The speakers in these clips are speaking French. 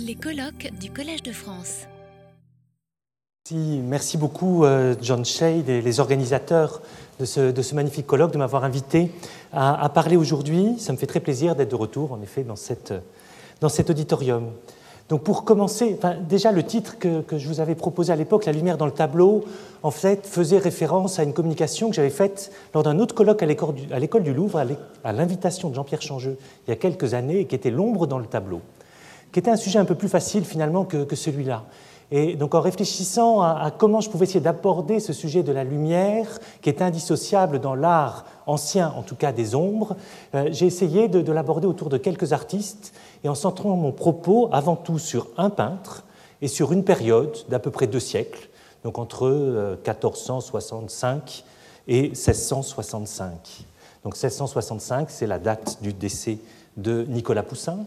Les colloques du Collège de France. Merci beaucoup euh, John Shade et les organisateurs de ce, magnifique colloque de m'avoir invité à, parler aujourd'hui. Ça me fait très plaisir d'être de retour en effet dans, cet auditorium. Donc pour commencer, déjà le titre que, je vous avais proposé à l'époque, La lumière dans le tableau, en fait faisait référence à une communication que j'avais faite lors d'un autre colloque à l'école du, Louvre, à l'invitation de Jean-Pierre Changeux, il y a quelques années, et qui était L'ombre dans le tableau, qui était un sujet un peu plus facile finalement que, celui-là. Et donc en réfléchissant à, comment je pouvais essayer d'aborder ce sujet de la lumière, qui est indissociable dans l'art ancien, en tout cas des ombres, euh, j'ai essayé de l'aborder autour de quelques artistes et en centrant mon propos avant tout sur un peintre et sur une période d'à peu près deux siècles, donc entre 1465 euh, et 1665. Donc 1665, c'est la date du décès de Nicolas Poussin,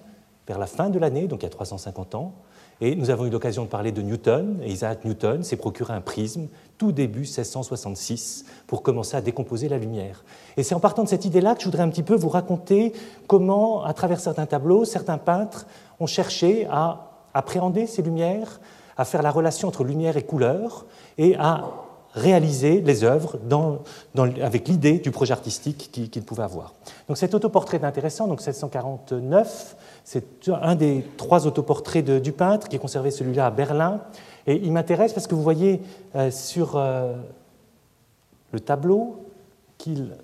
vers la fin de l'année, donc il y a 350 ans. Et nous avons eu l'occasion de parler de Newton, Isaac Newton s'est procuré un prisme tout début 1666 pour commencer à décomposer la lumière. Et c'est en partant de cette idée-là que je voudrais un petit peu vous raconter comment, à travers certains tableaux, certains peintres ont cherché à appréhender ces lumières, à faire la relation entre lumière et couleur, et à réaliser les œuvres avec l'idée du projet artistique qu'ils pouvaient avoir. Donc cet autoportrait est intéressant, donc 1749, c'est un des trois autoportraits du peintre qui est conservé celui-là à Berlin. Et il m'intéresse parce que vous voyez euh, sur euh, le tableau qu'il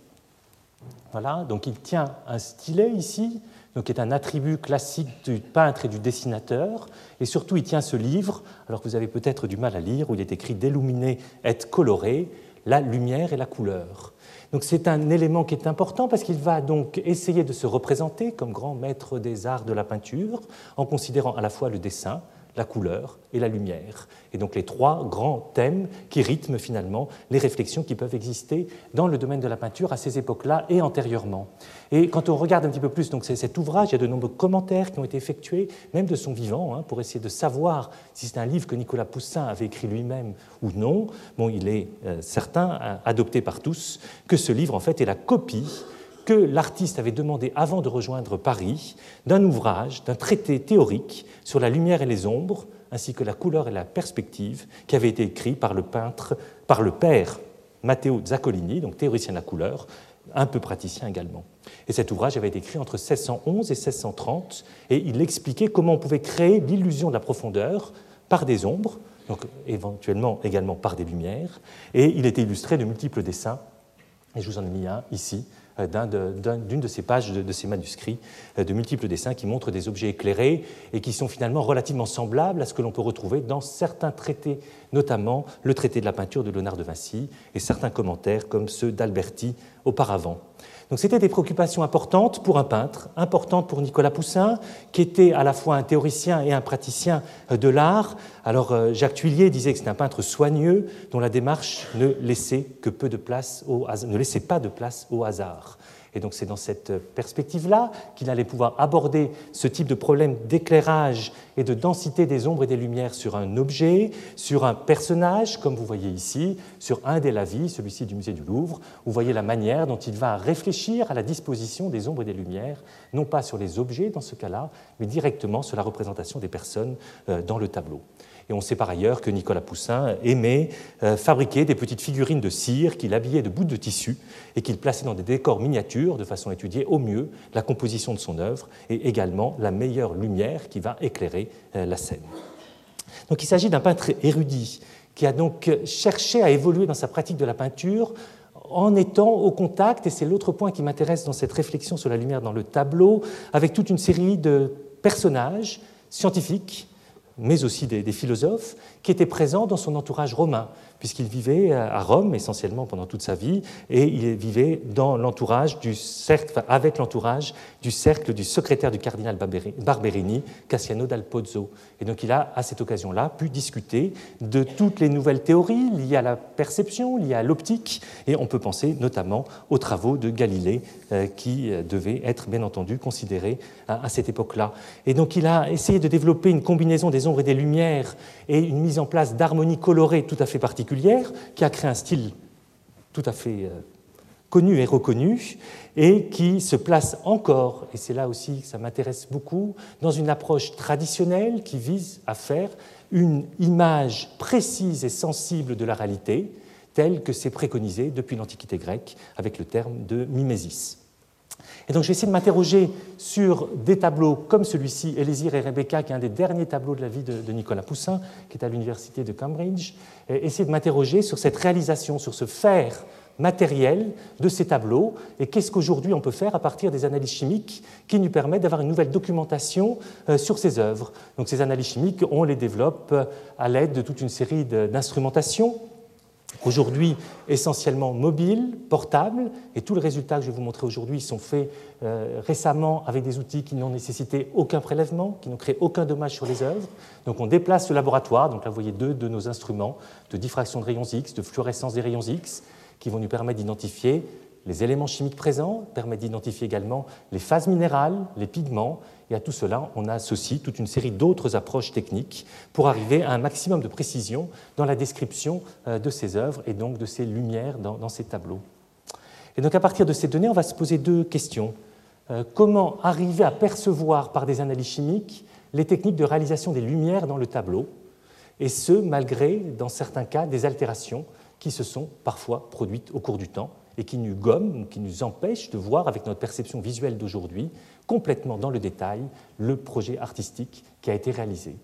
voilà, tient un stylet ici, donc qui est un attribut classique du peintre et du dessinateur, et surtout il tient ce livre, alors que vous avez peut-être du mal à lire, où il est écrit d'illuminer et colorer, la lumière et la couleur. Donc c'est un élément qui est important parce qu'il va donc essayer de se représenter comme grand maître des arts de la peinture en considérant à la fois le dessin, la couleur et la lumière. Et donc les trois grands thèmes qui rythment finalement les réflexions qui peuvent exister dans le domaine de la peinture à ces époques-là et antérieurement. Et quand on regarde un petit peu plus donc cet ouvrage, il y a de nombreux commentaires qui ont été effectués, même de son vivant, hein, pour essayer de savoir si c'est un livre que Nicolas Poussin avait écrit lui-même ou non. Bon, il est euh, certain, adopté par tous, que ce livre en fait est la copie que l'artiste avait demandé avant de rejoindre Paris d'un ouvrage, d'un traité théorique sur la lumière et les ombres, ainsi que la couleur et la perspective, qui avait été écrit par le peintre, par le père Matteo Zaccolini, donc théoricien de la couleur, un peu praticien également. Et cet ouvrage avait été écrit entre 1611 et 1630, et il expliquait comment on pouvait créer l'illusion de la profondeur par des ombres, donc éventuellement également par des lumières, et il était illustré de multiples dessins, et je vous en ai mis un ici, d'une de ces pages de, ces manuscrits, euh, de multiples dessins qui montrent des objets éclairés et qui sont finalement relativement semblables à ce que l'on peut retrouver dans certains traités, notamment le traité de la peinture de Léonard de Vinci et certains commentaires comme ceux d'Alberti auparavant. Donc c'était des préoccupations importantes pour un peintre, importantes pour Nicolas Poussin, qui était à la fois un théoricien et un praticien euh, de l'art. Alors Jacques Tuillier disait que c'était un peintre soigneux dont la démarche ne laissait que peu de place au ne laissait pas de place au hasard. Et donc c'est dans cette perspective-là qu'il allait pouvoir aborder ce type de problème d'éclairage et de densité des ombres et des lumières sur un objet, sur un personnage, comme vous voyez ici, sur un des lavis, celui-ci du musée du Louvre. Vous voyez la manière dont il va réfléchir à la disposition des ombres et des lumières, non pas sur les objets dans ce cas-là, mais directement sur la représentation des personnes euh, dans le tableau. Et on sait par ailleurs que Nicolas Poussin aimait euh, fabriquer des petites figurines de cire qu'il habillait de bouts de tissu et qu'il plaçait dans des décors miniatures de façon à étudier au mieux la composition de son œuvre et également la meilleure lumière qui va éclairer euh, la scène. Donc il s'agit d'un peintre érudit qui a donc cherché à évoluer dans sa pratique de la peinture en étant au contact, et c'est l'autre point qui m'intéresse dans cette réflexion sur la lumière dans le tableau, avec toute une série de personnages scientifiques, mais aussi des, philosophes, qui étaient présents dans son entourage romain puisqu'il vivait à Rome essentiellement pendant toute sa vie, et il vivait dans l'entourage du cercle, avec l'entourage du cercle du secrétaire du cardinal Barberini, Cassiano dal Pozzo. Et donc il a, à cette occasion-là, pu discuter de toutes les nouvelles théories liées à la perception, liées à l'optique, et on peut penser notamment aux travaux de Galilée, euh, qui euh, devaient être bien entendu considérés à cette époque-là. Et donc il a essayé de développer une combinaison des ombres et des lumières et une mise en place d'harmonies colorées tout à fait particulières qui a créé un style tout à fait euh, connu et reconnu, et qui se place encore, et c'est là aussi que ça m'intéresse beaucoup, dans une approche traditionnelle qui vise à faire une image précise et sensible de la réalité, telle que c'est préconisé depuis l'Antiquité grecque avec le terme de mimésis. Et donc je de m'interroger sur des tableaux comme celui-ci, Élésir et Rebecca, qui est un des derniers tableaux de la vie de, Nicolas Poussin, qui est à l'université de Cambridge, et essayer de m'interroger sur cette réalisation, sur ce faire matériel de ces tableaux et qu'est-ce qu'aujourd'hui on peut faire à partir des analyses chimiques qui nous permettent d'avoir une nouvelle documentation euh, sur ces œuvres. Donc ces analyses chimiques, on les développe à l'aide de toute une série d'instrumentations aujourd'hui essentiellement mobiles, portables, et tous les résultats que je vais vous montrer aujourd'hui sont faits euh, récemment avec des outils qui n'ont nécessité aucun prélèvement, qui n'ont créé aucun dommage sur les œuvres. Donc on déplace le laboratoire, donc là vous voyez deux de nos instruments de diffraction de rayons X, de fluorescence des rayons X, qui vont nous permettre d'identifier les éléments chimiques présents, permettent d'identifier également les phases minérales, les pigments, et à tout cela, on associe toute une série d'autres approches techniques pour arriver à un maximum de précision dans la description euh, de ces œuvres et donc de ces lumières dans, ces tableaux. Et donc à partir de ces données, on va se poser deux questions. Euh, comment arriver à percevoir par des analyses chimiques les techniques de réalisation des lumières dans le tableau, et ce, malgré, dans certains cas, des altérations qui se sont parfois produites au cours du temps et qui nous gomment, qui nous empêchent de voir avec notre perception visuelle d'aujourd'hui complètement dans le détail le projet artistique qui a été réalisé.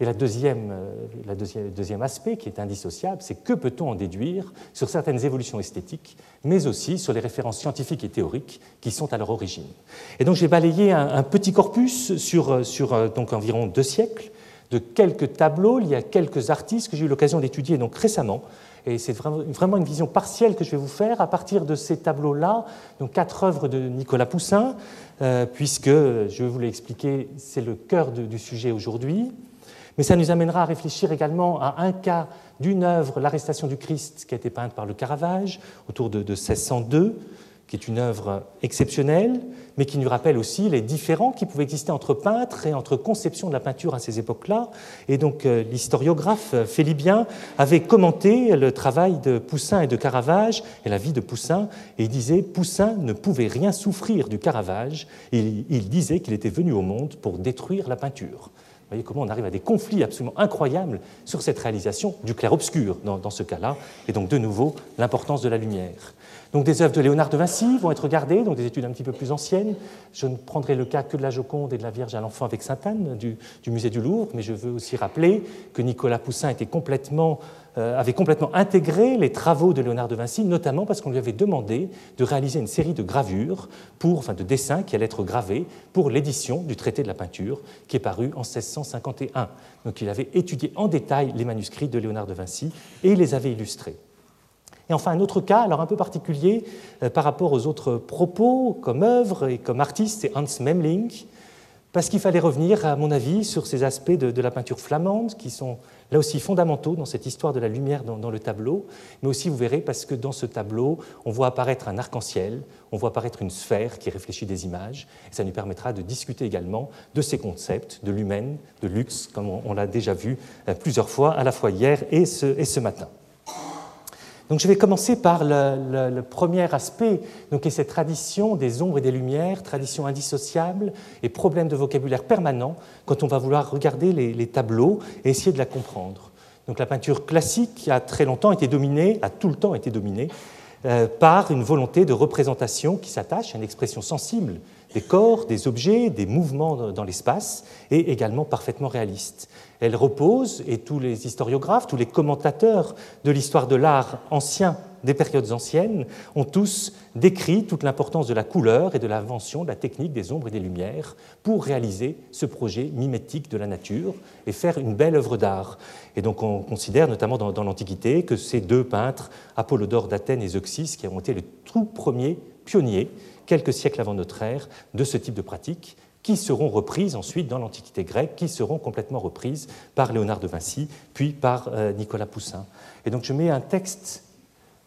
Et la deuxième, euh, la deuxième, aspect qui est indissociable, c'est que peut-on en déduire sur certaines évolutions esthétiques, mais aussi sur les références scientifiques et théoriques qui sont à leur origine. Et donc j'ai balayé un, petit corpus sur, sur euh, donc environ deux siècles de quelques tableaux, y a quelques artistes que j'ai eu l'occasion d'étudier donc récemment, et c'est vraiment une vision partielle que je vais vous faire à partir de ces tableaux-là, donc quatre œuvres de Nicolas Poussin, euh, puisque, je vais vous l'expliquer, c'est le cœur du sujet aujourd'hui. Mais ça nous amènera à réfléchir également à un cas d'une œuvre, L'arrestation du Christ, qui a été peinte par le Caravage autour de 1602 qui est une œuvre exceptionnelle, mais qui nous rappelle aussi les différends qui pouvaient exister entre peintres et entre conception de la peinture à ces époques-là. Et donc euh, l'historiographe Félibien avait commenté le travail de Poussin et de Caravage et la vie de Poussin, et il disait Poussin ne pouvait rien souffrir du Caravage, et il disait qu'il était venu au monde pour détruire la peinture. Voyez comment on arrive à des conflits absolument incroyables sur cette réalisation du clair-obscur dans, dans ce cas-là, et donc de nouveau l'importance de la lumière. Donc des œuvres de Léonard de Vinci vont être regardées, donc des études un petit peu plus anciennes. Je ne prendrai le cas que de la Joconde et de la Vierge à l'enfant avec Sainte-Anne du, musée du Louvre, mais je veux aussi rappeler que Nicolas Poussin était complètement, avait complètement intégré les travaux de Léonard de Vinci, notamment parce qu'on lui avait demandé de réaliser une série de gravures, pour, enfin de dessins qui allaient être gravés pour l'édition du traité de la peinture qui est paru en 1651. Donc il avait étudié en détail les manuscrits de Léonard de Vinci et les avait illustrés. Et enfin, un autre cas, alors un peu particulier euh, par rapport aux autres propos comme œuvre et comme artiste, c'est Hans Memling, parce qu'il fallait revenir, à mon avis, sur ces aspects de, la peinture flamande qui sont là aussi fondamentaux dans cette histoire de la lumière dans, le tableau, mais aussi, vous verrez, parce que dans ce tableau, on voit apparaître un arc-en-ciel, on voit apparaître une sphère qui réfléchit des images, et ça nous permettra de discuter également de ces concepts, de l'humaine, de luxe, comme on, l'a déjà vu euh, plusieurs fois, à la fois hier et ce matin. Donc je vais commencer par le, premier aspect, donc, est cette tradition des ombres et des lumières, tradition indissociable et problème de vocabulaire permanent quand on va vouloir regarder les, tableaux et essayer de la comprendre. Donc la peinture classique a très longtemps été dominée, a tout le temps été dominée, par une volonté de représentation qui s'attache à une expression sensible des corps, des objets, des mouvements dans l'espace, et également parfaitement réaliste. Elle repose, et tous les historiographes, tous les commentateurs de l'histoire de l'art ancien des périodes anciennes ont tous décrit toute l'importance de la couleur et de l'invention de la technique des ombres et des lumières pour réaliser ce projet mimétique de la nature et faire une belle œuvre d'art. Et donc on considère notamment dans, l'Antiquité que ces deux peintres, Apollodore d'Athènes et Zeuxis, qui ont été les tout premiers pionniers quelques siècles avant notre ère, de ce type de pratiques qui seront reprises ensuite dans l'Antiquité grecque, qui seront complètement reprises par Léonard de Vinci, puis par euh, Nicolas Poussin. Et donc je mets un texte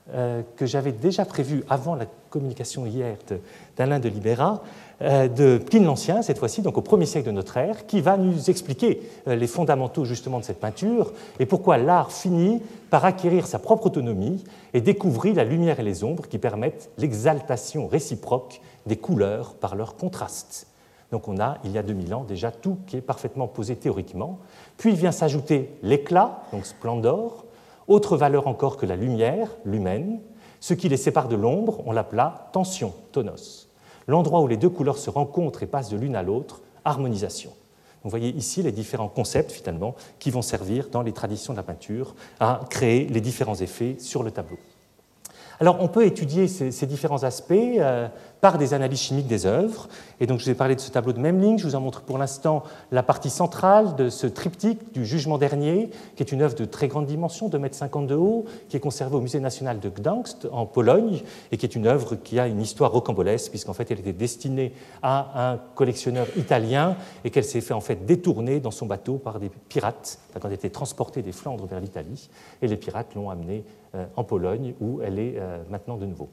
que j'avais déjà prévu avant la communication hier d'Alain de Libera, euh, de Pline l'Ancien, cette fois-ci, donc au premier siècle de notre ère, qui va nous expliquer euh, les fondamentaux justement de cette peinture et pourquoi l'art finit par acquérir sa propre autonomie et découvrir la lumière et les ombres qui permettent l'exaltation réciproque des couleurs par leur contraste. Donc on a, il y a 2000 ans, déjà tout qui est parfaitement posé théoriquement. Puis vient s'ajouter l'éclat, donc splendor, autre valeur encore que la lumière, l'humaine. Ce qui les sépare de l'ombre, on l'appela tension, tonos. L'endroit où les deux couleurs se rencontrent et passent de l'une à l'autre, harmonisation. Vous voyez ici les différents concepts finalement qui vont servir dans les traditions de la peinture à créer les différents effets sur le tableau. Alors on peut étudier ces, différents aspects euh, par des analyses chimiques des œuvres. Et donc je vous ai parlé de ce tableau de Memling, je vous en montre pour l'instant la partie centrale de ce triptyque du Jugement dernier, qui est une œuvre de très grande dimension, 2,50 m de haut, qui est conservée au Musée national de Gdansk en Pologne, et qui est une œuvre qui a une histoire rocambolesque, puisqu'en fait elle était destinée à un collectionneur italien et qu'elle s'est fait en fait détourner dans son bateau par des pirates, quand elle était transportée des Flandres vers l'Italie, et les pirates l'ont amenée en Pologne, où elle est euh, maintenant de nouveau.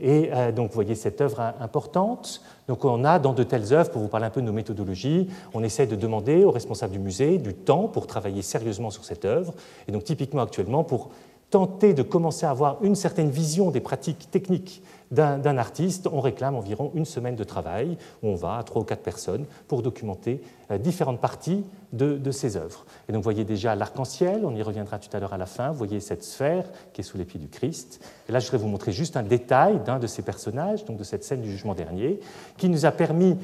Et euh, donc, vous voyez cette œuvre importante. Donc, on a dans de telles œuvres, pour vous parler un peu de nos méthodologies, on essaie de demander aux responsables du musée du temps pour travailler sérieusement sur cette œuvre. Et donc, typiquement actuellement, pour tenter de commencer à avoir une certaine vision des pratiques techniques d'un artiste, on réclame environ une semaine de travail où on va à trois ou quatre personnes pour documenter euh, différentes parties de, ces œuvres. Et donc vous voyez déjà l'arc-en-ciel, on y reviendra tout à l'heure à la fin, vous voyez cette sphère qui est sous les pieds du Christ. Et là, je voudrais vous montrer juste un détail d'un de ces personnages, donc de cette scène du jugement dernier, qui nous a permis,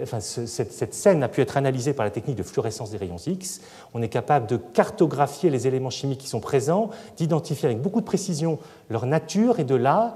enfin, cette scène a pu être analysée par la technique de fluorescence des rayons X. On est capable de cartographier les éléments chimiques qui sont présents, d'identifier avec beaucoup de précision leur nature et de là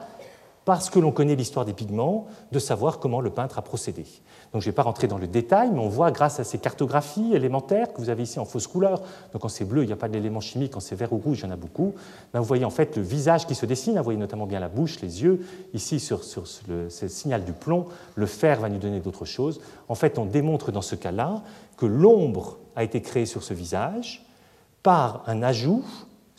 parce que l'on connaît l'histoire des pigments, de savoir comment le peintre a procédé. Donc je ne vais pas rentrer dans le détail, mais on voit grâce à ces cartographies élémentaires que vous avez ici en fausse couleur, donc quand c'est bleu, il n'y a pas d'éléments chimiques, quand c'est vert ou rouge, il y en a beaucoup, ben, vous voyez en fait le visage qui se dessine, vous voyez notamment bien la bouche, les yeux, ici sur, sur le, signal du plomb, le fer va nous donner d'autres choses. En fait, on démontre dans ce cas-là que l'ombre a été créée sur ce visage par un ajout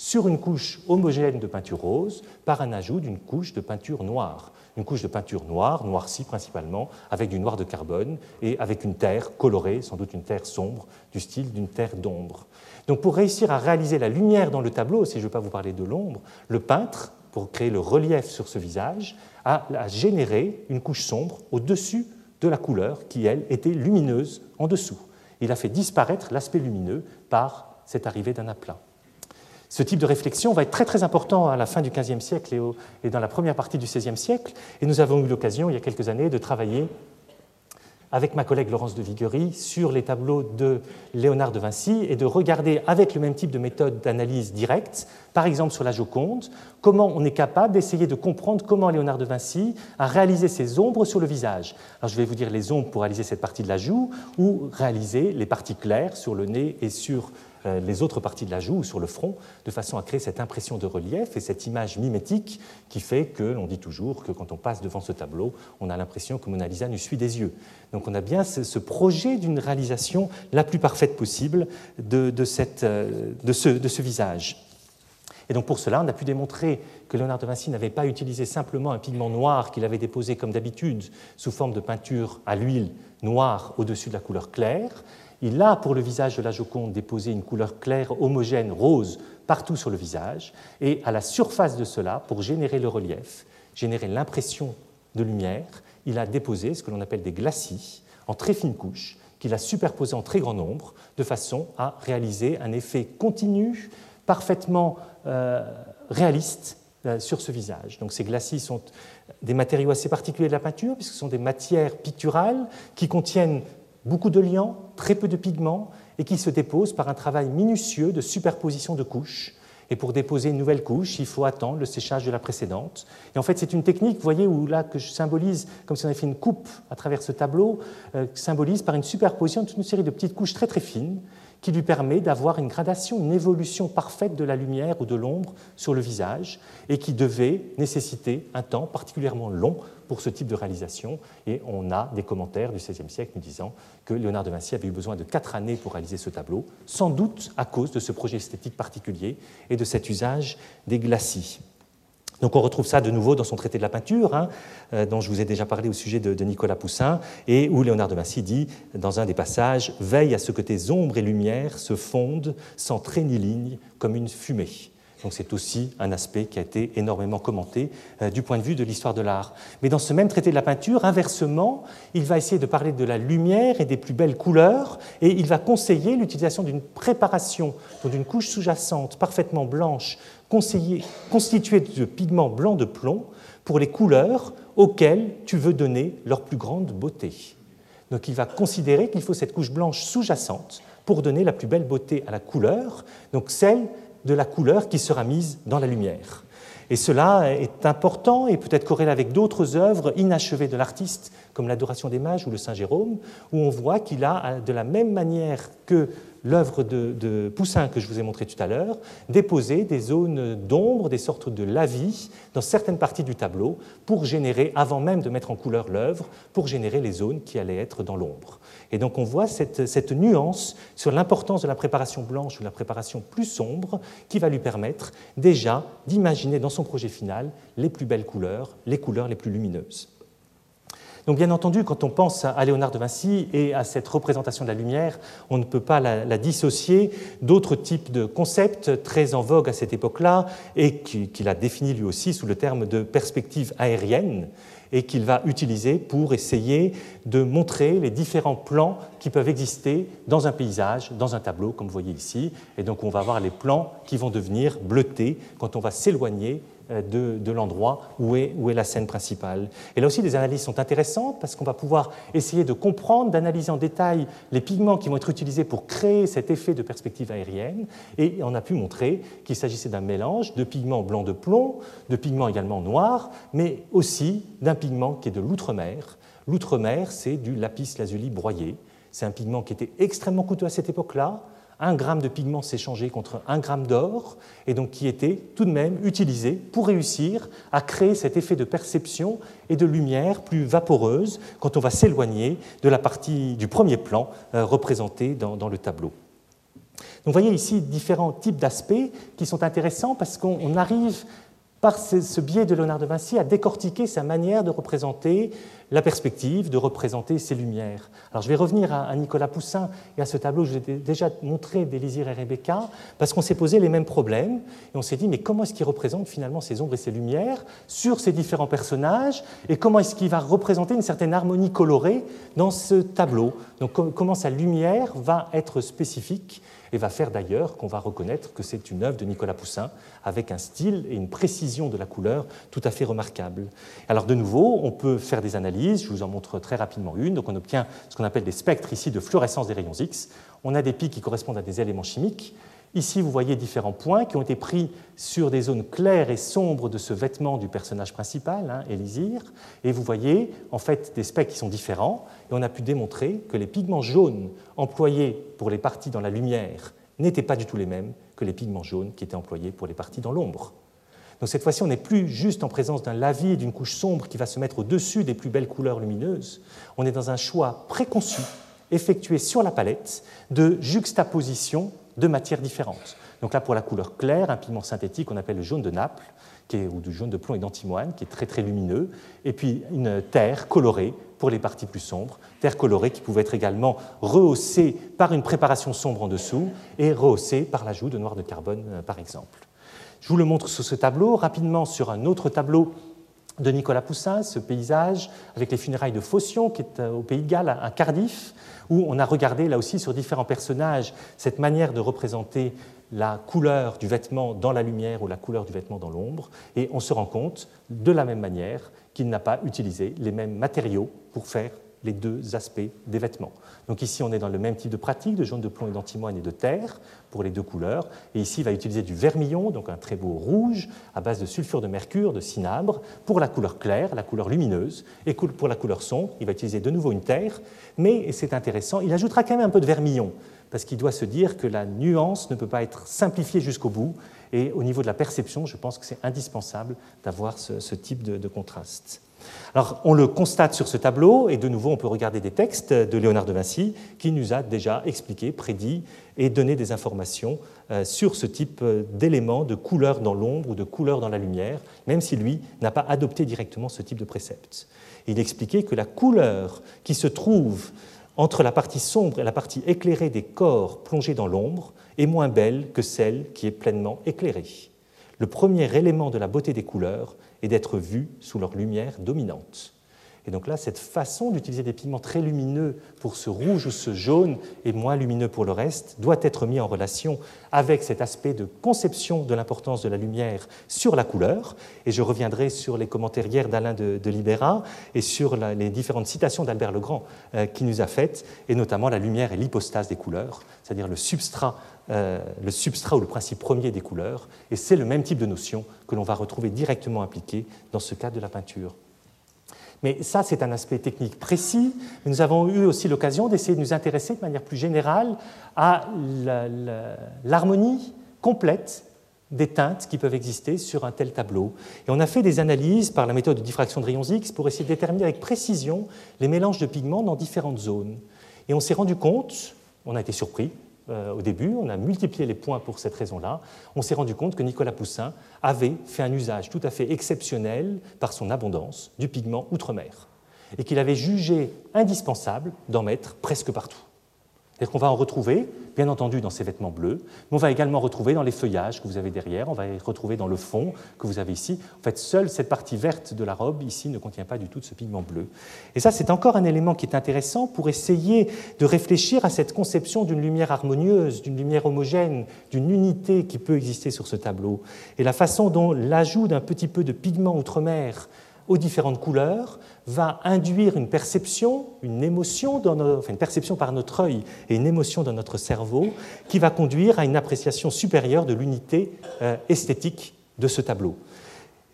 sur une couche homogène de peinture rose par un ajout d'une couche de peinture noire. Une couche de peinture noire, noircie principalement, avec du noir de carbone et avec une terre colorée, sans doute une terre sombre, du style d'une terre d'ombre. Donc pour réussir à réaliser la lumière dans le tableau, si je ne veux pas vous parler de l'ombre, le peintre, pour créer le relief sur ce visage, a, généré une couche sombre au-dessus de la couleur qui, elle, était lumineuse en dessous. Il a fait disparaître l'aspect lumineux par cette arrivée d'un aplat. Ce type de réflexion va être très très important à la fin du XVe siècle et, dans la première partie du XVIe siècle. Et nous avons eu l'occasion, il y a quelques années, de travailler avec ma collègue Laurence de Viguerie sur les tableaux de Léonard de Vinci et de regarder avec le même type de méthode d'analyse directe, par exemple sur la Joconde, comment on est capable d'essayer de comprendre comment Léonard de Vinci a réalisé ses ombres sur le visage. Alors je vais vous dire les ombres pour réaliser cette partie de la joue ou réaliser les parties claires sur le nez et sur les autres parties de la joue ou sur le front, de façon à créer cette impression de relief et cette image mimétique qui fait que l'on dit toujours que quand on passe devant ce tableau, on a l'impression que Mona Lisa nous suit des yeux. Donc on a bien ce, projet d'une réalisation la plus parfaite possible de, euh, ce, ce visage. Et donc pour cela, on a pu démontrer que Léonard de Vinci n'avait pas utilisé simplement un pigment noir qu'il avait déposé comme d'habitude sous forme de peinture à l'huile noire au-dessus de la couleur claire, il a pour le visage de la Joconde déposé une couleur claire, homogène, rose, partout sur le visage, et à la surface de cela, pour générer le relief, générer l'impression de lumière, il a déposé ce que l'on appelle des glacis en très fines couches, qu'il a superposées en très grand nombre, de façon à réaliser un effet continu, parfaitement euh, réaliste euh, sur ce visage. Donc ces glacis sont des matériaux assez particuliers de la peinture, puisque ce sont des matières picturales qui contiennent beaucoup de liants, très peu de pigments, et qui se déposent par un travail minutieux de superposition de couches. Et pour déposer une nouvelle couche, il faut attendre le séchage de la précédente. Et en fait, c'est une technique, vous voyez, où là que je symbolise, comme si on avait fait une coupe à travers ce tableau, euh, symbolise par une superposition toute une série de petites couches très très fines qui lui permet d'avoir une gradation, une évolution parfaite de la lumière ou de l'ombre sur le visage et qui devait nécessiter un temps particulièrement long pour ce type de réalisation. Et on a des commentaires du XVIe siècle nous disant que Léonard de Vinci avait eu besoin de quatre années pour réaliser ce tableau, sans doute à cause de ce projet esthétique particulier et de cet usage des glacis. Donc on retrouve ça de nouveau dans son traité de la peinture, hein, euh, dont je vous ai déjà parlé au sujet de, Nicolas Poussin, et où Léonard de Vinci dit, dans un des passages, Veille à ce que tes ombres et lumières se fondent sans ni ligne, comme une fumée. Donc c'est aussi un aspect qui a été énormément commenté euh, du point de vue de l'histoire de l'art. Mais dans ce même traité de la peinture, inversement, il va essayer de parler de la lumière et des plus belles couleurs, et il va conseiller l'utilisation d'une préparation, d'une couche sous-jacente parfaitement blanche, constituée de pigments blancs de plomb, pour les couleurs auxquelles tu veux donner leur plus grande beauté. Donc il va considérer qu'il faut cette couche blanche sous-jacente pour donner la plus belle beauté à la couleur, donc celle de la couleur qui sera mise dans la lumière. Et cela est important et peut être corrélé avec d'autres œuvres inachevées de l'artiste, comme l'Adoration des Mages ou le Saint Jérôme, où on voit qu'il a, de la même manière que l'œuvre de, Poussin que je vous ai montré tout à l'heure, déposer des zones d'ombre, des sortes de lavis dans certaines parties du tableau pour générer, avant même de mettre en couleur l'œuvre, pour générer les zones qui allaient être dans l'ombre. Et donc on voit cette, cette nuance sur l'importance de la préparation blanche ou la préparation plus sombre qui va lui permettre déjà d'imaginer dans son projet final les plus belles couleurs, les couleurs les plus lumineuses. Donc bien entendu, quand on pense à Léonard de Vinci et à cette représentation de la lumière, on ne peut pas la, dissocier d'autres types de concepts très en vogue à cette époque-là et qu'il a défini lui aussi sous le terme de perspective aérienne et qu'il va utiliser pour essayer de montrer les différents plans qui peuvent exister dans un paysage, dans un tableau, comme vous voyez ici. Et donc on va avoir les plans qui vont devenir bleutés quand on va s'éloigner euh, de, l'endroit où est, où est la scène principale. Et là aussi, les analyses sont intéressantes parce qu'on va pouvoir essayer de comprendre, d'analyser en détail les pigments qui vont être utilisés pour créer cet effet de perspective aérienne. Et on a pu montrer qu'il s'agissait d'un mélange de pigments blancs de plomb, de pigments également noirs, mais aussi d'un pigment qui est de l'outre-mer. L'outre-mer, c'est du lapis lazuli broyé. C'est un pigment qui était extrêmement coûteux à cette époque-là, un gramme de pigment s'échangeait contre un gramme d'or, et donc qui était tout de même utilisé pour réussir à créer cet effet de perception et de lumière plus vaporeuse quand on va s'éloigner de la partie du premier plan euh, représenté dans, dans le tableau. Donc vous voyez ici différents types d'aspects qui sont intéressants parce qu'on arrive par ce biais de Léonard de Vinci à décortiquer sa manière de représenter la perspective, de représenter ses lumières. Alors je vais revenir à, Nicolas Poussin et à ce tableau que je vous ai déjà montré d'Élisir et Rebecca, parce qu'on s'est posé les mêmes problèmes, et on s'est dit, mais comment est-ce qu'il représente finalement ces ombres et ces lumières sur ces différents personnages, et comment est-ce qu'il va représenter une certaine harmonie colorée dans ce tableau? Donc comment sa lumière va être spécifique et va faire d'ailleurs qu'on va reconnaître que c'est une œuvre de Nicolas Poussin avec un style et une précision de la couleur tout à fait remarquable. Alors de nouveau, on peut faire des analyses, je vous en montre très rapidement une, donc on obtient ce qu'on appelle des spectres ici de fluorescence des rayons X. On a des pics qui correspondent à des éléments chimiques, Ici, vous voyez différents points qui ont été pris sur des zones claires et sombres de ce vêtement du personnage principal, hein, et vous voyez en fait des spectres qui sont différents, et on a pu démontrer que les pigments jaunes employés pour les parties dans la lumière n'étaient pas du tout les mêmes que les pigments jaunes qui étaient employés pour les parties dans l'ombre. Donc cette fois-ci, on n'est plus juste en présence d'un lavis et d'une couche sombre qui va se mettre au-dessus des plus belles couleurs lumineuses, on est dans un choix préconçu, effectué sur la palette, de juxtaposition de matières différentes. Donc là, pour la couleur claire, un pigment synthétique qu'on appelle le jaune de Naples, ou du jaune de plomb et d'antimoine, qui est très très lumineux, et puis une terre colorée pour les parties plus sombres, terre colorée qui pouvait être également rehaussée par une préparation sombre en dessous et rehaussée par l'ajout de noir de carbone, euh, par exemple. Je vous le montre sur ce tableau, rapidement sur un autre tableau de Nicolas Poussin, ce paysage avec les funérailles de Phocion, qui est euh, au Pays de Galles, à Cardiff, où on a regardé là aussi sur différents personnages cette manière de représenter la couleur du vêtement dans la lumière ou la couleur du vêtement dans l'ombre, et on se rend compte de la même manière qu'il n'a pas utilisé les mêmes matériaux pour faire les deux aspects des vêtements. Donc ici, on est dans le même type de pratique, de jaune de plomb et d'antimoine et de terre pour les deux couleurs. Et ici, il va utiliser du vermillon, donc un très beau rouge à base de sulfure de mercure, de cinabre, pour la couleur claire, la couleur lumineuse. Et pour la couleur sombre, il va utiliser de nouveau une terre, mais, et c'est intéressant, il ajoutera quand même un peu de vermillon, parce qu'il doit se dire que la nuance ne peut pas être simplifiée jusqu'au bout. Et au niveau de la perception, je pense que c'est indispensable d'avoir ce, type de contraste. Alors, on le constate sur ce tableau, et de nouveau, on peut regarder des textes de Léonard de Vinci qui nous a déjà expliqué, prédit et donné des informations euh, sur ce type euh, d'éléments de couleur dans l'ombre ou de couleur dans la lumière, même si lui n'a pas adopté directement ce type de précepte. Il expliquait que la couleur qui se trouve entre la partie sombre et la partie éclairée des corps plongés dans l'ombre est moins belle que celle qui est pleinement éclairée. Le premier élément de la beauté des couleurs est d'être vu sous leur lumière dominante. Et donc là, cette façon d'utiliser des pigments très lumineux pour ce rouge ou ce jaune et moins lumineux pour le reste doit être mis en relation avec cet aspect de conception de l'importance de la lumière sur la couleur. Et je reviendrai sur les commentaires hier d'Alain de, Libera et sur les différentes citations d'Albert Legrand euh, qui nous a faites, et notamment la lumière et l'hypostase des couleurs, c'est-à-dire le substrat euh, le substrat ou le principe premier des couleurs, et c'est le même type de notion que l'on va retrouver directement appliqué dans ce cas de la peinture. Mais ça, c'est un aspect technique précis. Nous avons eu aussi l'occasion d'essayer de nous intéresser de manière plus générale à l'harmonie complète des teintes qui peuvent exister sur un tel tableau. Et on a fait des analyses par la méthode de diffraction de rayons X pour essayer de déterminer avec précision les mélanges de pigments dans différentes zones. Et on s'est rendu compte, on a été surpris, au début, on a multiplié les points pour cette raison-là, on s'est rendu compte que Nicolas Poussin avait fait un usage tout à fait exceptionnel, par son abondance, du pigment outre-mer, et qu'il avait jugé indispensable d'en mettre presque partout. C'est-à-dire qu'on va en retrouver, bien entendu, dans ces vêtements bleus, mais on va également retrouver dans les feuillages que vous avez derrière, on va les retrouver dans le fond que vous avez ici. En fait, seule cette partie verte de la robe ici ne contient pas du tout de ce pigment bleu. Et ça, c'est encore un élément qui est intéressant pour essayer de réfléchir à cette conception d'une lumière harmonieuse, d'une lumière homogène, d'une unité qui peut exister sur ce tableau. Et la façon dont l'ajout d'un petit peu de pigment outre-mer aux différentes couleurs va induire une perception, une émotion, une perception par notre œil et une émotion dans notre cerveau qui va conduire à une appréciation supérieure de l'unité euh, esthétique de ce tableau.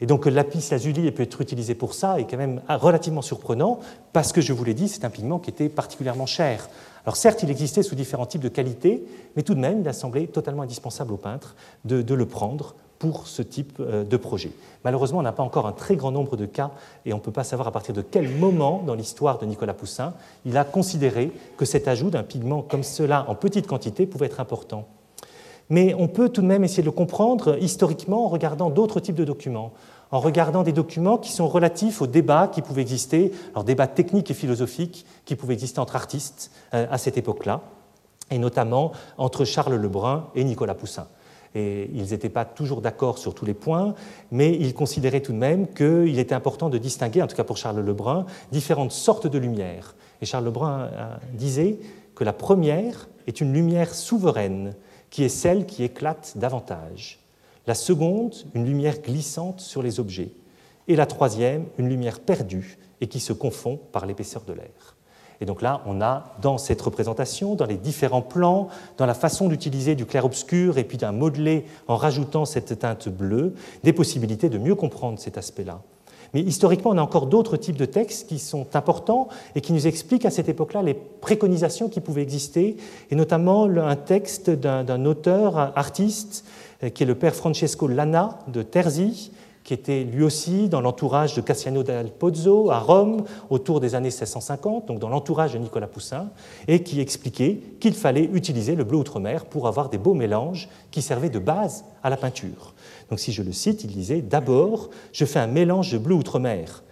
Et donc le lapis lazuli peut être utilisé pour ça est quand même relativement surprenant parce que je vous l'ai dit, c'est un pigment qui était particulièrement cher. Alors certes, il existait sous différents types de qualités, mais tout de même, il a semblé totalement indispensable au peintre de le prendre pour ce type euh, de projet. Malheureusement, on n'a pas encore un très grand nombre de cas et on ne peut pas savoir à partir de quel moment dans l'histoire de Nicolas Poussin il a considéré que cet ajout d'un pigment comme cela en petite quantité pouvait être important. Mais on peut tout de même essayer de le comprendre historiquement en regardant d'autres types de documents, en regardant des documents qui sont relatifs aux débats qui pouvaient exister, débats techniques et philosophiques qui pouvaient exister entre artistes euh, à cette époque-là, et notamment entre Charles Lebrun et Nicolas Poussin et ils n'étaient pas toujours d'accord sur tous les points, mais ils considéraient tout de même qu'il était important de distinguer, en tout cas pour Charles Lebrun, différentes sortes de lumière. Et Charles Lebrun euh, disait que la première est une lumière souveraine, qui est celle qui éclate davantage. La seconde, une lumière glissante sur les objets. Et la troisième, une lumière perdue et qui se confond par l'épaisseur de l'air. Et donc là, on a dans cette représentation, dans les différents plans, dans la façon d'utiliser du clair-obscur et puis d'un modelé en rajoutant cette teinte bleue, des possibilités de mieux comprendre cet aspect-là. Mais historiquement, on a encore d'autres types de textes qui sont importants et qui nous expliquent à cette époque-là les préconisations qui pouvaient exister, et notamment un texte d'un auteur artiste euh, qui est le père Francesco Lana de Terzi, qui était lui aussi dans l'entourage de Cassiano del Pozzo à Rome autour des années 1650, donc dans l'entourage de Nicolas Poussin, et qui expliquait qu'il fallait utiliser le bleu outre-mer pour avoir des beaux mélanges qui servaient de base à la peinture. Donc si je le cite, il disait D'abord, je fais un mélange de bleu outre-mer,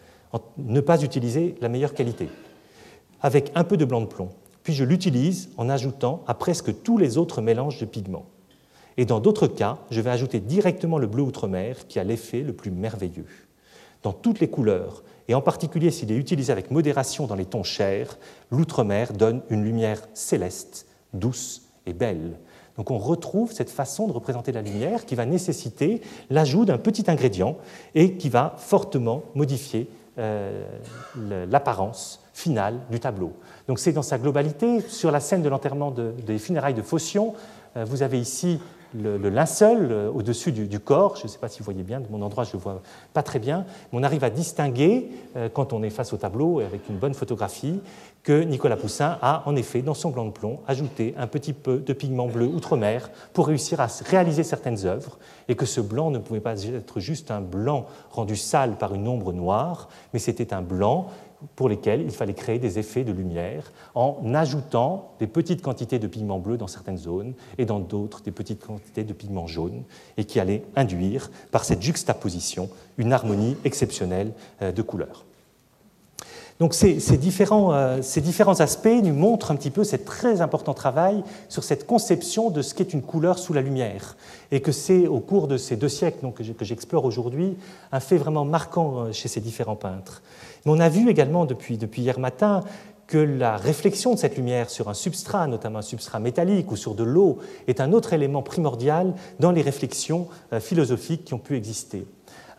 ne pas utiliser la meilleure qualité, avec un peu de blanc de plomb. Puis je l'utilise en ajoutant à presque tous les autres mélanges de pigments. Et dans d'autres cas, je vais ajouter directement le bleu outre-mer qui a l'effet le plus merveilleux. Dans toutes les couleurs, et en particulier s'il est utilisé avec modération dans les tons chers, l'outre-mer donne une lumière céleste, douce et belle. Donc on retrouve cette façon de représenter la lumière qui va nécessiter l'ajout d'un petit ingrédient et qui va fortement modifier euh, l'apparence finale du tableau. Donc c'est dans sa globalité, sur la scène de l'enterrement des funérailles de Phocion, euh, vous avez ici le, linceul euh, au-dessus du, corps. Je ne sais pas si vous voyez bien, de mon endroit je ne le vois pas très bien, mais on arrive à distinguer, euh, quand on est face au tableau et avec une bonne photographie, que Nicolas Poussin a en effet, dans son blanc de plomb, ajouté un petit peu de pigment bleu outre-mer pour réussir à réaliser certaines œuvres, et que ce blanc ne pouvait pas être juste un blanc rendu sale par une ombre noire, mais c'était un blanc pour lesquels il fallait créer des effets de lumière en ajoutant des petites quantités de pigments bleus dans certaines zones et dans d'autres des petites quantités de pigments jaunes et qui allaient induire par cette juxtaposition une harmonie exceptionnelle euh, de couleurs. Donc ces, différents, euh, ces, différents, aspects nous montrent un petit peu ce très important travail sur cette conception de ce qu'est une couleur sous la lumière. Et que c'est au cours de ces deux siècles que j'explore aujourd'hui un fait vraiment marquant euh, chez ces différents peintres. Mais on a vu également depuis, depuis hier matin que la réflexion de cette lumière sur un substrat, notamment un substrat métallique ou sur de l'eau, est un autre élément primordial dans les réflexions euh, philosophiques qui ont pu exister.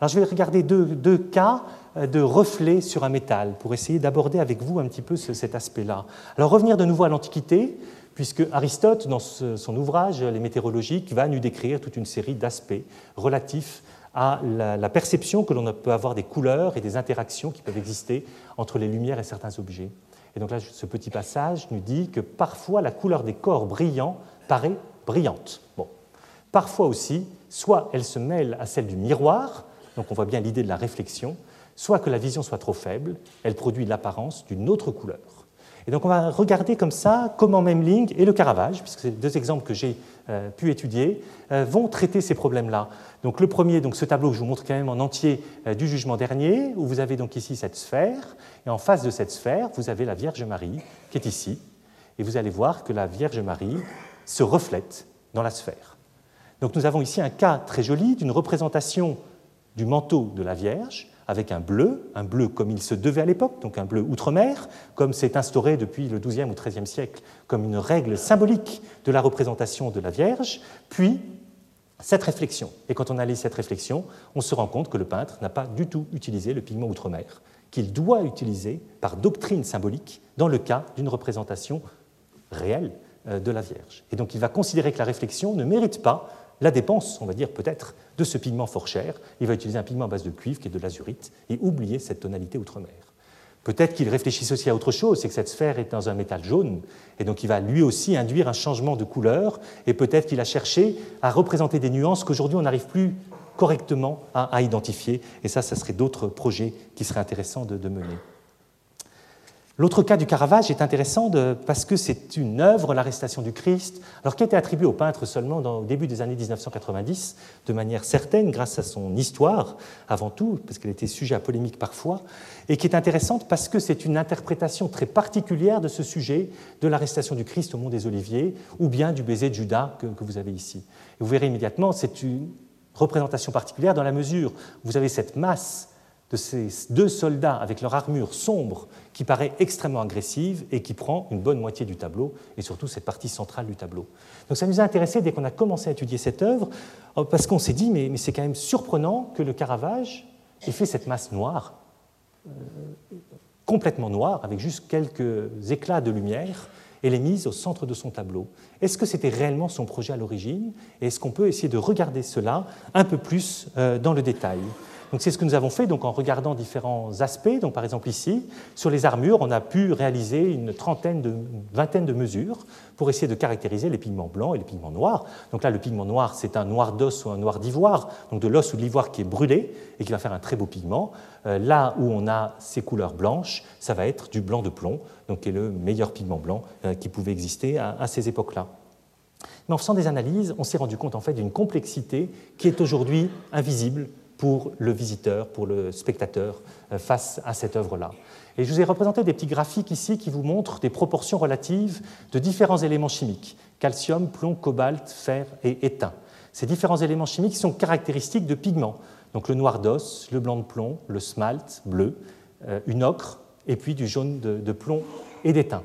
Alors je vais regarder deux, cas euh, de reflets sur un métal pour essayer d'aborder avec vous un petit peu cet aspect-là. Alors revenir de nouveau à l'Antiquité, puisque Aristote, dans son ouvrage Les météorologiques, va nous décrire toute une série d'aspects relatifs à la, perception que l'on peut avoir des couleurs et des interactions qui peuvent exister entre les lumières et certains objets. Et donc là, ce petit passage nous dit que parfois la couleur des corps brillants paraît brillante. Bon. Parfois aussi, soit elle se mêle à celle du miroir, donc on voit bien l'idée de la réflexion, soit que la vision soit trop faible, elle produit l'apparence d'une autre couleur. Et donc on va regarder comme ça comment Memling et le Caravage, puisque c'est deux exemples que j'ai euh, pu étudier, euh, vont traiter ces problèmes-là. Donc le premier, donc ce tableau que je vous montre quand même en entier euh, du jugement dernier, où vous avez donc ici cette sphère, et en face de cette sphère, vous avez la Vierge Marie qui est ici, et vous allez voir que la Vierge Marie se reflète dans la sphère. Donc nous avons ici un cas très joli d'une représentation du manteau de la Vierge avec un bleu, un bleu comme il se devait à l'époque, donc un bleu outre-mer, comme c'est instauré depuis le XIIe ou XIIIe siècle comme une règle symbolique de la représentation de la Vierge, puis cette réflexion. Et quand on analyse cette réflexion, on se rend compte que le peintre n'a pas du tout utilisé le pigment outre-mer, qu'il doit utiliser par doctrine symbolique dans le cas d'une représentation réelle euh, de la Vierge. Et donc il va considérer que la réflexion ne mérite pas la dépense, on va dire peut-être, de ce pigment fort cher. Il va utiliser un pigment à base de cuivre qui est de l'azurite et oublier cette tonalité outre-mer. Peut-être qu'il réfléchisse aussi à autre chose, c'est que cette sphère est dans un métal jaune, et donc il va lui aussi induire un changement de couleur, et peut-être qu'il a cherché à représenter des nuances qu'aujourd'hui on n'arrive plus correctement à, identifier, et ça, ça serait d'autres projets qui seraient intéressants de mener. L'autre cas du Caravage est intéressant parce que c'est une œuvre, l'arrestation du Christ, alors qui a été attribuée au peintre seulement au début des années 1990, de manière certaine, grâce à son histoire, avant tout, parce qu'elle était sujet à polémique parfois, et qui est intéressante parce que c'est une interprétation très particulière de ce sujet de l'arrestation du Christ au Mont des Oliviers, ou bien du baiser de Judas que, vous avez ici. Vous verrez immédiatement, c'est une représentation particulière dans la mesure où vous avez cette masse de ces deux soldats avec leur armure sombre qui paraît extrêmement agressive et qui prend une bonne moitié du tableau, et surtout cette partie centrale du tableau. Donc ça nous a intéressé dès qu'on a commencé à étudier cette œuvre, euh, parce qu'on s'est dit, mais, c'est quand même surprenant que le Caravage ait fait cette masse noire, euh, complètement noire, avec juste quelques éclats de lumière, et les mise au centre de son tableau. Est-ce que c'était réellement son projet à l'origine? Et est-ce qu'on peut essayer de regarder cela un peu plus euh, dans le détail? C'est ce que nous avons fait donc, en regardant différents aspects. Donc, par exemple ici, sur les armures, on a pu réaliser une trentaine de, vingtaine de mesures pour essayer de caractériser les pigments blancs et les pigments noirs. Donc là, le pigment noir, c'est un noir d'os ou un noir d'ivoire, donc de l'os ou de l'ivoire qui est brûlé et qui va faire un très beau pigment. Euh, là où on a ces couleurs blanches, ça va être du blanc de plomb, donc qui est le meilleur pigment blanc euh, qui pouvait exister à, à ces époques-là. Mais en faisant des analyses, on s'est rendu compte en fait d'une complexité qui est aujourd'hui invisible pour le visiteur, pour le spectateur euh, face à cette œuvre-là. Et je vous ai représenté des petits graphiques ici qui vous montrent des proportions relatives de différents éléments chimiques, calcium, plomb, cobalt, fer et étain. Ces différents éléments chimiques sont caractéristiques de pigments, donc le noir d'os, le blanc de plomb, le smalt bleu, euh, une ocre, et puis du jaune de, de plomb et d'étain.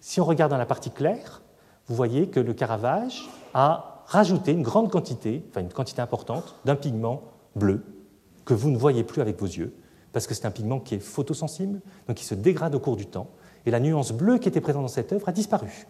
Si on regarde dans la partie claire, vous voyez que le Caravage a rajouter une grande quantité, enfin une quantité importante, d'un pigment bleu que vous ne voyez plus avec vos yeux, parce que c'est un pigment qui est photosensible, donc qui se dégrade au cours du temps. Et la nuance bleue qui était présente dans cette œuvre a disparu.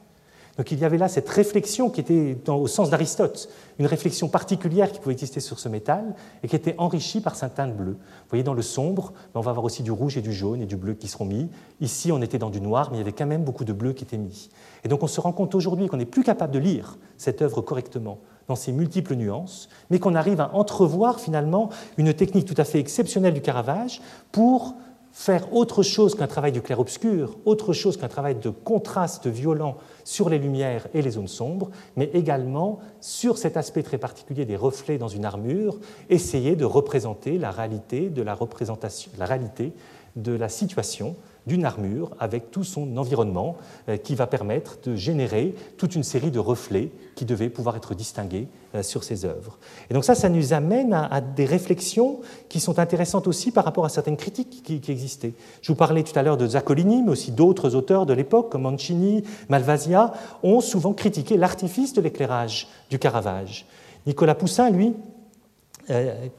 Donc il y avait là cette réflexion qui était au sens d'Aristote, une réflexion particulière qui pouvait exister sur ce métal et qui était enrichie par sa teinte bleue. Vous voyez, dans le sombre, ben, on va avoir aussi du rouge et du jaune et du bleu qui seront mis. Ici, on était dans du noir, mais il y avait quand même beaucoup de bleu qui était mis. Et donc on se rend compte aujourd'hui qu'on n'est plus capable de lire cette œuvre correctement dans ses multiples nuances, mais qu'on arrive à entrevoir finalement une technique tout à fait exceptionnelle du Caravage pour faire autre chose qu'un travail du clair-obscur, autre chose qu'un travail de contraste violent sur les lumières et les zones sombres, mais également sur cet aspect très particulier des reflets dans une armure, essayer de représenter la réalité de la représentation, la réalité de la situation d'une armure avec tout son environnement euh, qui va permettre de générer toute une série de reflets qui devaient pouvoir être distingués euh, sur ces œuvres. Et donc ça, ça nous amène à, des réflexions qui sont intéressantes aussi par rapport à certaines critiques qui, existaient. Je vous parlais tout à l'heure de Zaccolini, mais aussi d'autres auteurs de l'époque, comme Mancini, Malvasia, ont souvent critiqué l'artifice de l'éclairage du Caravage. Nicolas Poussin, lui,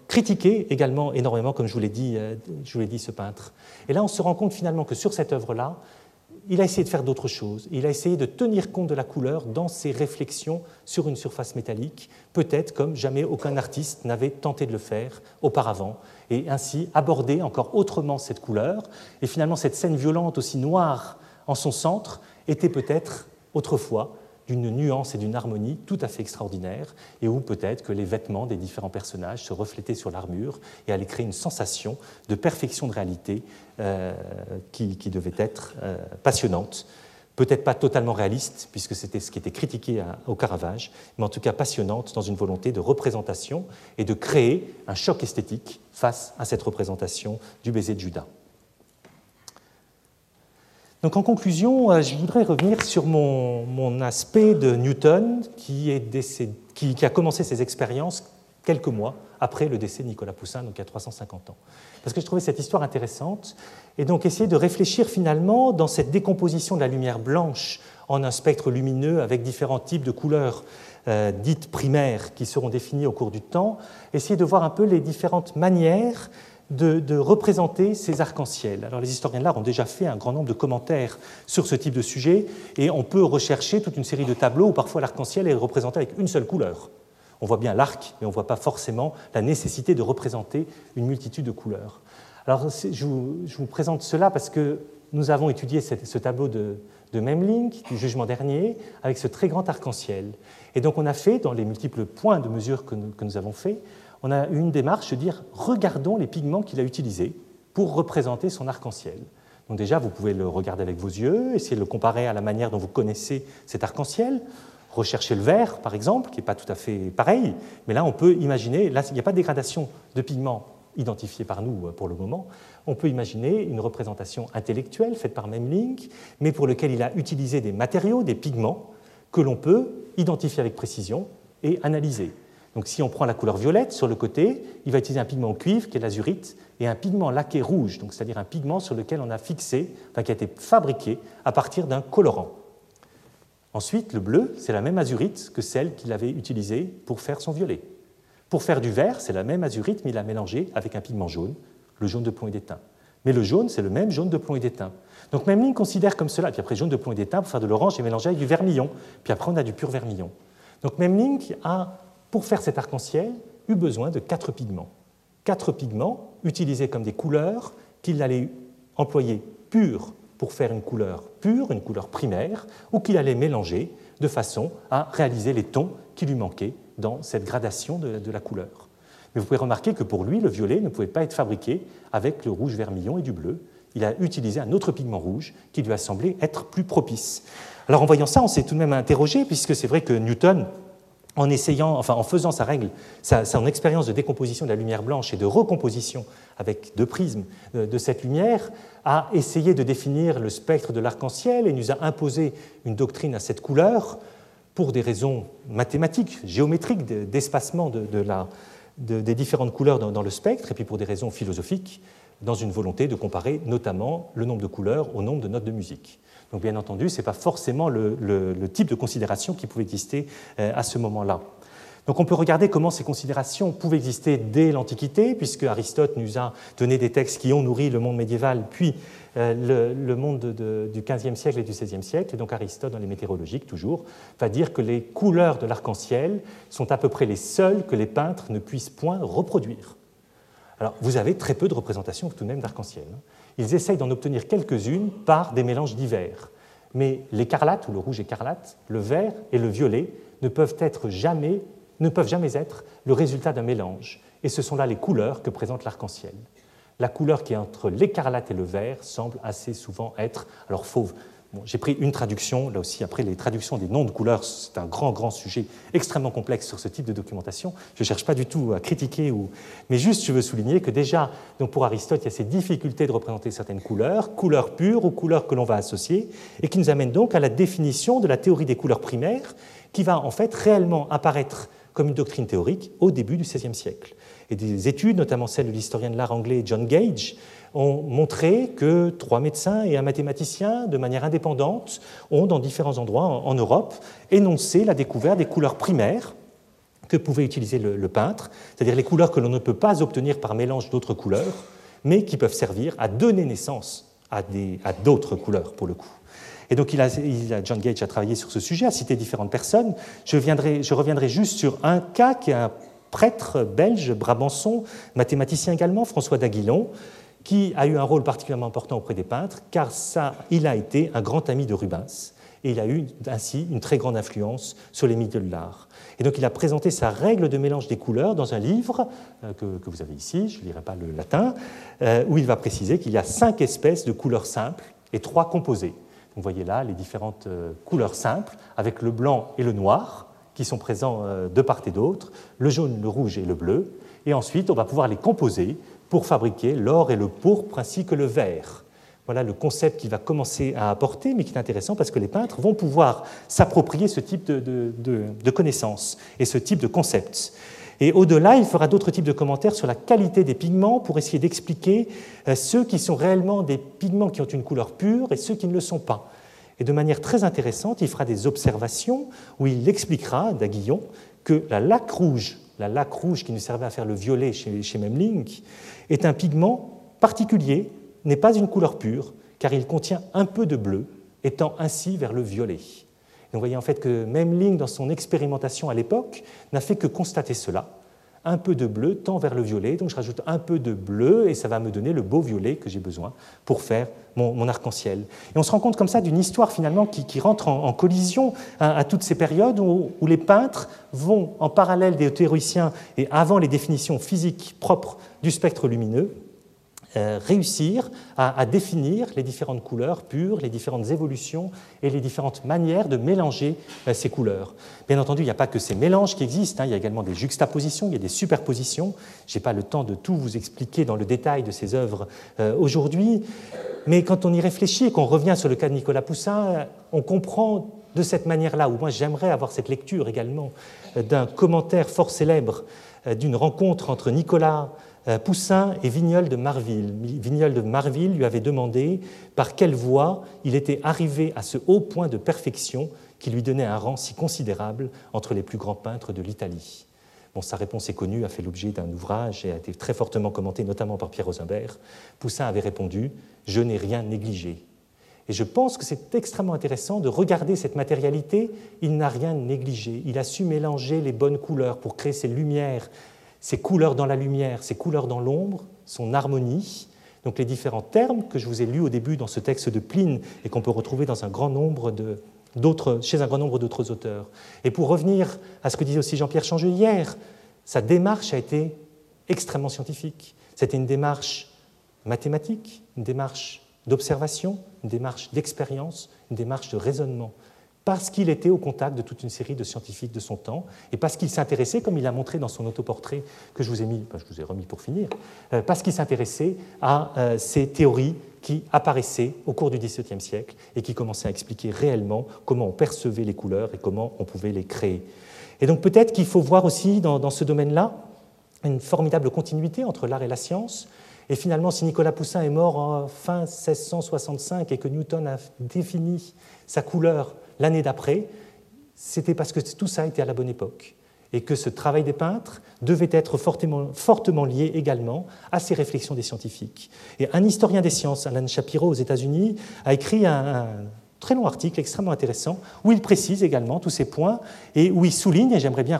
critiqué également énormément, comme je vous l'ai dit, euh, je vous l'ai dit, ce peintre. Et là, on se rend compte finalement que sur cette œuvre-là, il a essayé de faire d'autres choses. Il a essayé de tenir compte de la couleur dans ses réflexions sur une surface métallique, peut-être comme jamais aucun artiste n'avait tenté de le faire auparavant, et ainsi aborder encore autrement cette couleur. Et finalement, cette scène violente, aussi noire en son centre, était peut-être autrefois d'une nuance et d'une harmonie tout à fait extraordinaire, et où peut-être que les vêtements des différents personnages se reflétaient sur l'armure et allaient créer une sensation de perfection de réalité euh, qui, devait être euh, passionnante. Peut-être pas totalement réaliste, puisque c'était ce qui était critiqué au Caravage, mais en tout cas passionnante dans une volonté de représentation et de créer un choc esthétique face à cette représentation du baiser de Judas. Donc en conclusion, euh, je voudrais revenir sur mon, aspect de Newton qui, a commencé ses expériences quelques mois après le décès de Nicolas Poussin, donc il y a 350 ans. Parce que je trouvais cette histoire intéressante, et donc essayer de réfléchir finalement dans cette décomposition de la lumière blanche en un spectre lumineux avec différents types de couleurs euh, dites primaires qui seront définies au cours du temps, essayer de voir un peu les différentes manières de, représenter ces arcs-en-ciel. Alors les historiens de l'art ont déjà fait un grand nombre de commentaires sur ce type de sujet, et on peut rechercher toute une série de tableaux où parfois l'arc-en-ciel est représenté avec une seule couleur. On voit bien l'arc, mais on ne voit pas forcément la nécessité de représenter une multitude de couleurs. Alors je vous, présente cela parce que nous avons étudié ce tableau de, Memling, du jugement dernier, avec ce très grand arc-en-ciel. Et donc on a fait, dans les multiples points de mesure que nous, que nous avons fait, on a eu une démarche de dire regardons les pigments qu'il a utilisés pour représenter son arc-en-ciel. Donc déjà, vous pouvez le regarder avec vos yeux, essayer de le comparer à la manière dont vous connaissez cet arc-en-ciel, rechercher le vert, par exemple, qui n'est pas tout à fait pareil, mais là, on peut imaginer, là, il n'y a pas de dégradation de pigments identifiés par nous euh, pour le moment, on peut imaginer une représentation intellectuelle faite par Memling, mais pour lequel il a utilisé des matériaux, des pigments, que l'on peut identifier avec précision et analyser. Donc si on prend la couleur violette sur le côté, il va utiliser un pigment cuivre qui est l'azurite et un pigment laqué rouge, c'est-à-dire un pigment sur lequel on a fixé, qui a été fabriqué à partir d'un colorant. Ensuite, le bleu, c'est la même azurite que celle qu'il avait utilisée pour faire son violet. Pour faire du vert, c'est la même azurite, mais il l'a mélangé avec un pigment jaune, le jaune de plomb et d'étain. Mais le jaune, c'est le même jaune de plomb et d'étain. Donc Memling considère comme cela, puis après jaune de plomb et d'étain, pour faire de l'orange, et mélanger avec du vermillon, puis après on a du pur vermillon. Donc Memling a pour faire cet arc-en-ciel, eut besoin de quatre pigments. Quatre pigments utilisés comme des couleurs qu'il allait employer pures pour faire une couleur pure, une couleur primaire, ou qu'il allait mélanger de façon à réaliser les tons qui lui manquaient dans cette gradation de, de la couleur. Mais vous pouvez remarquer que pour lui, le violet ne pouvait pas être fabriqué avec le rouge vermillon et du bleu. Il a utilisé un autre pigment rouge qui lui a semblé être plus propice. Alors en voyant ça, on s'est tout de même interrogé, puisque c'est vrai que Newton en essayant, enfin en faisant sa règle, son expérience de décomposition de la lumière blanche et de recomposition avec deux prismes euh, de cette lumière, a essayé de définir le spectre de l'arc-en-ciel et nous a imposé une doctrine à cette couleur pour des raisons mathématiques, géométriques, d'espacement des différentes couleurs dans, le spectre, et puis pour des raisons philosophiques, dans une volonté de comparer notamment le nombre de couleurs au nombre de notes de musique. Donc bien entendu, ce n'est pas forcément le, type de considération qui pouvait exister euh, à ce moment-là. Donc on peut regarder comment ces considérations pouvaient exister dès l'Antiquité, puisque Aristote nous a donné des textes qui ont nourri le monde médiéval, puis euh, le, monde du XVe siècle et du XVIe siècle. Et donc Aristote, dans les météorologiques, toujours, va dire que les couleurs de l'arc-en-ciel sont à peu près les seules que les peintres ne puissent point reproduire. Alors vous avez très peu de représentations tout de même d'arc-en-ciel. Hein. Ils essayent d'en obtenir quelques-unes par des mélanges divers. Mais l'écarlate, ou le rouge écarlate, le vert et le violet ne peuvent être jamais ne peuvent jamais être le résultat d'un mélange. Et ce sont là les couleurs que présente l'arc-en-ciel. La couleur qui est entre l'écarlate et le vert semble assez souvent être, alors fauve. J'ai pris une traduction, là aussi, après les traductions des noms de couleurs, c'est un grand, grand sujet extrêmement complexe sur ce type de documentation. Je ne cherche pas du tout à critiquer, ou... mais juste je veux souligner que déjà, donc pour Aristote, il y a ces difficultés de représenter certaines couleurs, couleurs pures ou couleurs que l'on va associer, et qui nous amènent donc à la définition de la théorie des couleurs primaires, qui va en fait réellement apparaître comme une doctrine théorique au début du XVIe siècle. Et des études, notamment celle de l'historien de l'art anglais John Gage, ont montré que trois médecins et un mathématicien, de manière indépendante, ont, dans différents endroits en Europe, énoncé la découverte des couleurs primaires que pouvait utiliser le, peintre, c'est-à-dire les couleurs que l'on ne peut pas obtenir par mélange d'autres couleurs, mais qui peuvent servir à donner naissance à d'autres couleurs, pour le coup. Et donc, il a, John Gage a travaillé sur ce sujet, a cité différentes personnes. Je, je reviendrai juste sur un cas qui est un prêtre belge, Brabançon, mathématicien également, François d'Aguilon, qui a eu un rôle particulièrement important auprès des peintres, car ça, il a été un grand ami de Rubens, et il a eu ainsi une très grande influence sur les milieux de l'art. Et donc il a présenté sa règle de mélange des couleurs dans un livre euh, que, vous avez ici, je ne lirai pas le latin, euh, où il va préciser qu'il y a cinq espèces de couleurs simples et trois composées. Vous voyez là les différentes euh, couleurs simples, avec le blanc et le noir, qui sont présents de part et d'autre, le jaune, le rouge et le bleu. Et ensuite, on va pouvoir les composer pour fabriquer l'or et le pourpre ainsi que le vert. Voilà le concept qu'il va commencer à apporter, mais qui est intéressant parce que les peintres vont pouvoir s'approprier ce type de, de connaissances et ce type de concepts. Et au-delà, il fera d'autres types de commentaires sur la qualité des pigments pour essayer d'expliquer euh, ceux qui sont réellement des pigments qui ont une couleur pure et ceux qui ne le sont pas. Et de manière très intéressante, il fera des observations où il expliquera, d'Aguillon, que la laque rouge, la laque rouge qui nous servait à faire le violet chez, chez Memling, est un pigment particulier, n'est pas une couleur pure, car il contient un peu de bleu, étant ainsi vers le violet vous voyez en fait que Memling, dans son expérimentation à l'époque, n'a fait que constater cela. Un peu de bleu tend vers le violet, donc je rajoute un peu de bleu et ça va me donner le beau violet que j'ai besoin pour faire mon, arc-en-ciel. Et on se rend compte comme ça d'une histoire finalement qui, rentre en, collision à, toutes ces périodes où, où, les peintres vont en parallèle des théoriciens et avant les définitions physiques propres du spectre lumineux, réussir à, définir les différentes couleurs pures, les différentes évolutions et les différentes manières de mélanger euh, ces couleurs. Bien entendu, il n'y a pas que ces mélanges qui existent, hein. il y a également des juxtapositions, il y a des superpositions. Je n'ai pas le temps de tout vous expliquer dans le détail de ces œuvres euh, aujourd'hui, mais quand on y réfléchit et qu'on revient sur le cas de Nicolas Poussin, on comprend de cette manière-là, ou moi j'aimerais avoir cette lecture également d'un commentaire fort célèbre d'une rencontre entre Nicolas euh, Poussin et Vignol de Marville. Vignol de Marville lui avait demandé par quelle voie il était arrivé à ce haut point de perfection qui lui donnait un rang si considérable entre les plus grands peintres de l'Italie. Bon, sa réponse est connue, a fait l'objet d'un ouvrage et a été très fortement commenté, notamment par Pierre Rosenberg. Poussin avait répondu Je n'ai rien négligé. Et je pense que c'est extrêmement intéressant de regarder cette matérialité. Il n'a rien négligé. Il a su mélanger les bonnes couleurs pour créer ces lumières ses couleurs dans la lumière, ses couleurs dans l'ombre, son harmonie, donc les différents termes que je vous ai lus au début dans ce texte de Pline et qu'on peut retrouver dans un grand nombre chez un grand nombre d'autres auteurs. Et pour revenir à ce que disait aussi Jean-Pierre Changeux hier, sa démarche a été extrêmement scientifique. C'était une démarche mathématique, une démarche d'observation, une démarche d'expérience, une démarche de raisonnement parce qu'il était au contact de toute une série de scientifiques de son temps et parce qu'il s'intéressait, comme il a montré dans son autoportrait que je vous ai, mis, je vous ai remis pour finir, euh, parce qu'il s'intéressait à euh, ces théories qui apparaissaient au cours du XVIIe siècle et qui commençaient à expliquer réellement comment on percevait les couleurs et comment on pouvait les créer. Et donc peut-être qu'il faut voir aussi dans, dans ce domaine-là une formidable continuité entre l'art et la science. Et finalement, si Nicolas Poussin est mort en fin 1665 et que Newton a défini sa couleur l'année d'après, c'était parce que tout ça était à la bonne époque. et que ce travail des peintres devait être fortement, lié également à ces réflexions des scientifiques. Et un historien des sciences, Alan Shapiro aux États-Unis, a écrit un, très long article extrêmement intéressant où il précise également tous ces points et où il souligne, et j'aimerais bien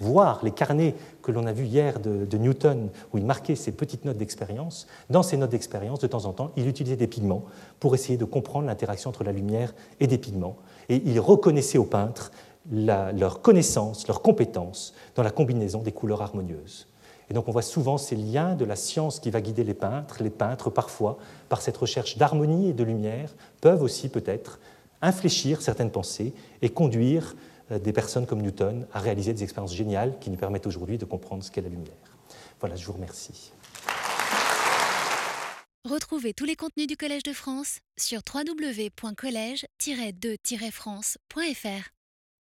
voir les carnets que l'on a vus hier de, Newton, où il marquait ses petites notes d'expérience. Dans ces notes d'expérience, de temps en temps, il utilisait des pigments pour essayer de comprendre l'interaction entre la lumière et des pigments. Et il reconnaissait aux peintres leur connaissance, leur compétence dans la combinaison des couleurs harmonieuses. Et donc on voit souvent ces liens de la science qui va guider les peintres. Les peintres, parfois, par cette recherche d'harmonie et de lumière, peuvent aussi peut-être infléchir certaines pensées et conduire des personnes comme Newton à réaliser des expériences géniales qui nous permettent aujourd'hui de comprendre ce qu'est la lumière. Voilà, je vous remercie. Retrouvez tous les contenus du Collège de France sur www.colège-2-france.fr.